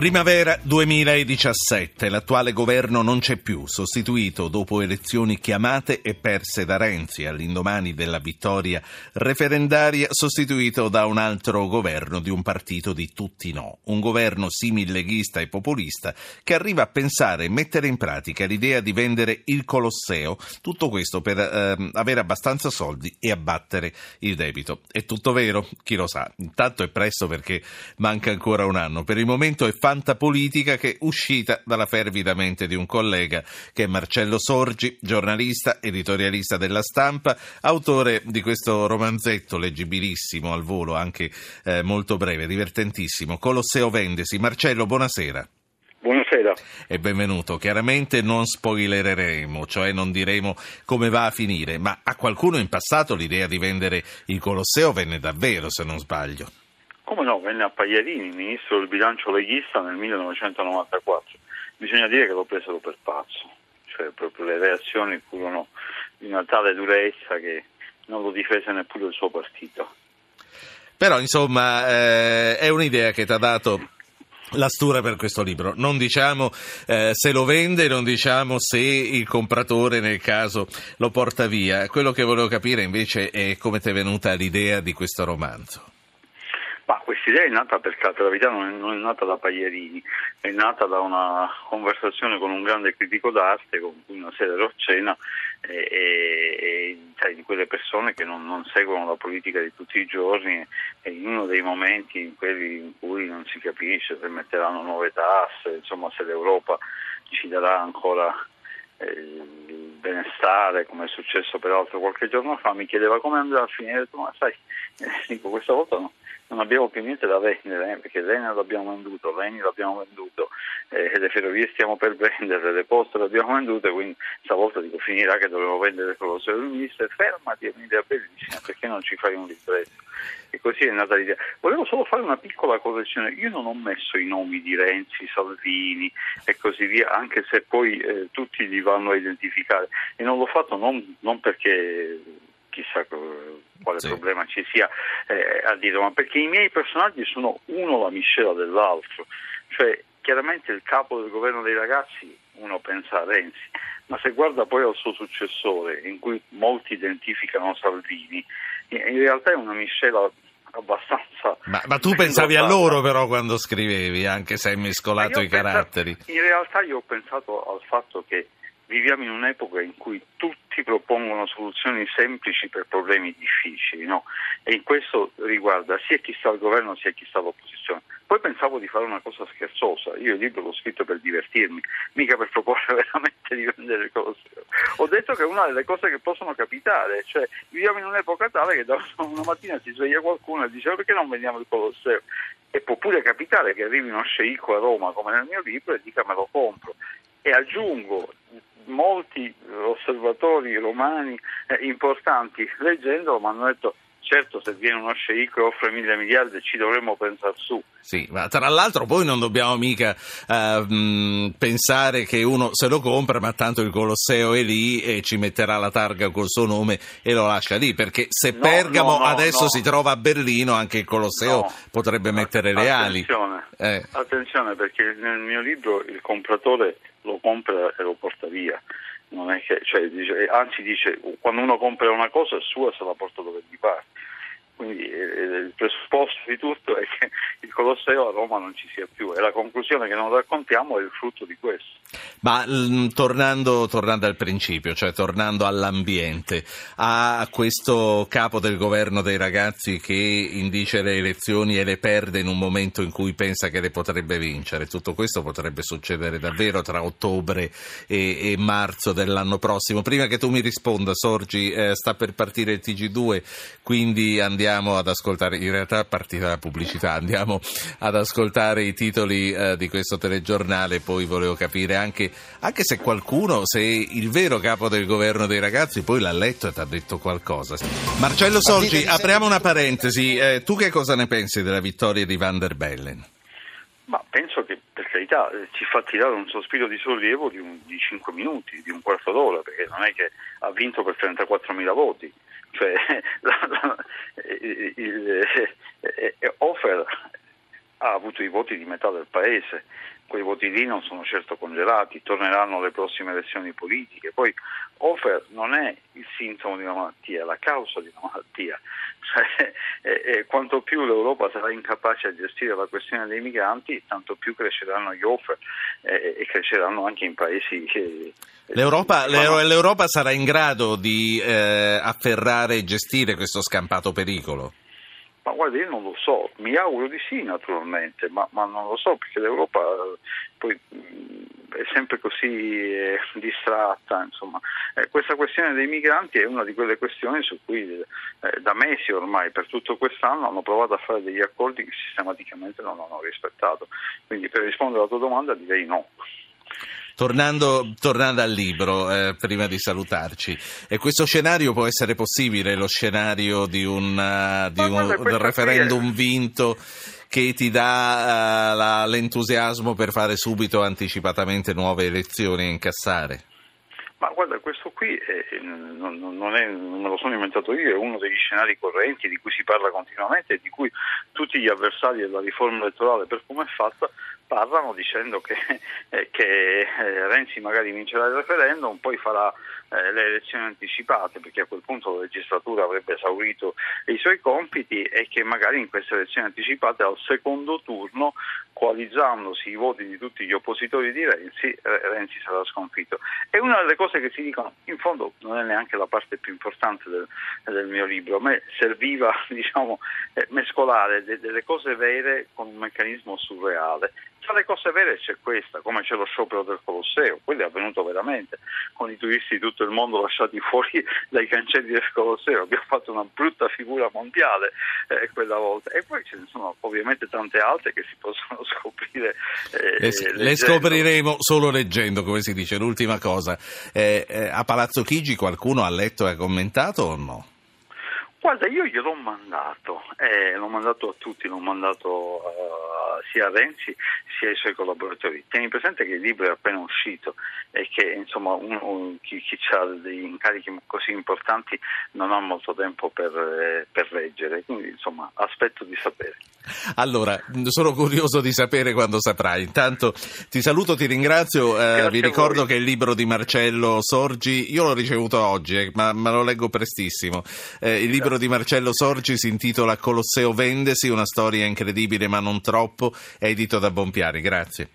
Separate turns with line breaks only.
Primavera 2017, l'attuale governo non c'è più, sostituito dopo elezioni chiamate e perse da Renzi all'indomani della vittoria referendaria, sostituito da un altro governo di un partito di tutti no, un governo similleghista e populista che arriva a pensare e mettere in pratica l'idea di vendere il Colosseo, tutto questo per eh, avere abbastanza soldi e abbattere il debito. È tutto vero? Chi lo sa? Intanto è presto perché manca ancora un anno. Per il momento è politica che è uscita dalla fervida mente di un collega che è Marcello Sorgi, giornalista, editorialista della stampa, autore di questo romanzetto leggibilissimo al volo, anche eh, molto breve, divertentissimo, Colosseo Vendesi. Marcello, buonasera.
Buonasera.
E benvenuto. Chiaramente non spoilereremo, cioè non diremo come va a finire, ma a qualcuno in passato l'idea di vendere il Colosseo venne davvero, se non sbaglio.
Come no, venne a Pagliarini, ministro del bilancio leghista nel 1994. Bisogna dire che lo presero per pazzo, cioè proprio le reazioni furono di una tale durezza che non lo difese neppure il suo partito.
Però insomma eh, è un'idea che ti ha dato la stura per questo libro. Non diciamo eh, se lo vende, non diciamo se il compratore nel caso lo porta via. Quello che volevo capire invece è come ti è venuta l'idea di questo romanzo.
Ma questa idea è nata per verità non è, non è, nata da Paglierini, è nata da una conversazione con un grande critico d'arte con cui una sera ero cena e, e, e di quelle persone che non, non, seguono la politica di tutti i giorni e in uno dei momenti in in cui non si capisce se metteranno nuove tasse, insomma se l'Europa ci darà ancora eh, il benestare come è successo peraltro qualche giorno fa, mi chiedeva come andrà a finire, ma sai, eh, dico questa volta no non abbiamo più niente da vendere, eh, perché l'Enel l'abbiamo venduto, l'Eni l'abbiamo venduto, eh, le ferrovie stiamo per vendere, le poste le abbiamo vendute, quindi stavolta dico finirà che dovremo vendere solo se il ministro fermati, è un'idea bellissima, perché non ci fai un libretto? E così è nata l'idea. Volevo solo fare una piccola correzione, io non ho messo i nomi di Renzi, Salvini e così via, anche se poi eh, tutti li vanno a identificare e non l'ho fatto non, non perché chissà quale sì. problema ci sia eh, a dire, ma perché i miei personaggi sono uno la miscela dell'altro, cioè chiaramente il capo del governo dei ragazzi uno pensa a Renzi, ma se guarda poi al suo successore, in cui molti identificano Salvini, in realtà è una miscela abbastanza...
Ma, ma tu pensavi a loro però quando scrivevi, anche se hai mescolato i caratteri?
in realtà io ho pensato al fatto che viviamo in un'epoca in cui tutti propongono soluzioni semplici per problemi difficili, no? E in questo riguarda sia chi sta al governo sia chi sta all'opposizione. Poi pensavo di fare una cosa scherzosa, io il libro l'ho scritto per divertirmi, mica per proporre veramente di vendere Colosseo. Ho detto che è una delle cose che possono capitare, cioè viviamo in un'epoca tale che da una mattina si sveglia qualcuno e dice perché non vendiamo il Colosseo? E può pure capitare che arrivi uno sceicco a Roma come nel mio libro e dica me lo compro. E aggiungo, molti osservatori romani eh, importanti leggendolo mi hanno detto certo se viene uno sceicco e offre mille miliardi ci dovremmo pensare su.
Sì, ma tra l'altro poi non dobbiamo mica uh, pensare che uno se lo compra ma tanto il Colosseo è lì e ci metterà la targa col suo nome e lo lascia lì, perché se no, Pergamo no, no, adesso si trova a Berlino anche il Colosseo potrebbe mettere le ali.
Attenzione, eh. attenzione perché nel mio libro il compratore lo compra e lo porta via. Che, cioè, dice, anzi dice quando uno compra una cosa è sua se la porta dove gli pare. Quindi eh, il presupposto di tutto è che il Colosseo a Roma non ci sia più e la conclusione che non raccontiamo è il frutto di questo.
Ma mh, mm, tornando, tornando, al principio, cioè tornando all'ambiente, a questo capo del governo dei ragazzi che indice le elezioni e le perde in un momento in cui pensa che le potrebbe vincere, tutto questo potrebbe succedere davvero tra ottobre e, e marzo dell'anno prossimo. Prima che tu mi risponda, Sorgi, eh, sta per partire il TG2, quindi andiamo ad ascoltare, in realtà partita la pubblicità, andiamo ad ascoltare i titoli eh, di questo telegiornale, poi volevo capire anche, anche, se qualcuno, se il vero capo del governo dei ragazzi poi l'ha letto e ti ha detto qualcosa. Marcello Sorgi, apriamo una parentesi. Eh, tu che cosa ne pensi della vittoria di Van der Bellen?
Ma penso che per carità eh, ci fa tirare un sospiro di sollievo di, un, di 5 minuti, di un quarto d'ora, perché non è che ha vinto per 34.000 voti. Cioè, la, la, il, il, il, Offer ha avuto i voti di metà del paese, quei voti lì non sono certo congelati, torneranno le prossime elezioni politiche. Poi Ofer non è il sintomo di una malattia, è la causa di una malattia. Cioè, e, e, quanto più l'Europa sarà incapace a gestire la questione dei migranti, tanto più cresceranno gli Ofer e, e cresceranno anche in paesi che...
L'Europa, L'Europa sarà in grado di eh, afferrare e gestire questo scampato pericolo?
Ma guarda, io non lo so, mi auguro di sì naturalmente, ma, ma non lo so perché l'Europa eh, poi è sempre così eh, distratta. Insomma. Eh, questa questione dei migranti è una di quelle questioni su cui eh, da mesi ormai, per tutto quest'anno, hanno provato a fare degli accordi che sistematicamente non hanno rispettato. Quindi per rispondere alla tua domanda direi no.
Tornando, tornando, al libro, eh, prima di salutarci, e questo scenario può essere possibile, lo scenario di un, uh, di un referendum vinto che ti dà uh, la, l'entusiasmo per fare subito anticipatamente nuove elezioni e incassare?
Ma guarda, questo qui è, non, non, è, non, me lo sono inventato io, è uno degli scenari correnti di cui si parla continuamente e di cui tutti gli avversari della riforma elettorale, per come è fatta, parlano dicendo che, eh, che eh, Renzi magari vincerà il referendum, poi farà eh, le elezioni anticipate, perché a quel punto la legislatura avrebbe esaurito i suoi compiti e che magari in queste elezioni anticipate al secondo turno, coalizzandosi i voti di tutti gli oppositori di Renzi, Renzi sarà sconfitto. E una delle cose che si dicono, in fondo non è neanche la parte più importante del, del mio libro, a me serviva diciamo, mescolare de- delle cose vere con un meccanismo surreale tra le cose vere c'è questa, come c'è lo sciopero del Colosseo, quello è avvenuto veramente, con i turisti di tutto il mondo lasciati fuori dai cancelli del Colosseo, abbiamo fatto una brutta figura mondiale eh, quella volta e poi ce ne sono ovviamente tante altre che si possono scoprire.
Eh, le, le, scopriremo solo leggendo, come si dice. L'ultima cosa, eh, eh a Palazzo Chigi qualcuno ha letto e ha commentato o no?
Guarda, io gliel'ho mandato, eh, l'ho mandato a tutti, l'ho mandato uh, sia a Renzi sia ai suoi collaboratori. Tieni presente che il libro è appena uscito e che insomma, uno, chi, chi ha degli incarichi così importanti non ha molto tempo per, eh, per leggere, quindi insomma aspetto di sapere.
Allora, sono curioso di sapere quando saprai. Intanto ti saluto, ti ringrazio, eh, vi ricordo che il libro di Marcello Sorgi, io l'ho ricevuto oggi, eh, ma, ma, lo leggo prestissimo. Eh, il libro di Marcello Sorgi si intitola Colosseo Vendesi, una storia incredibile ma non troppo, edito da Bompiari. Grazie.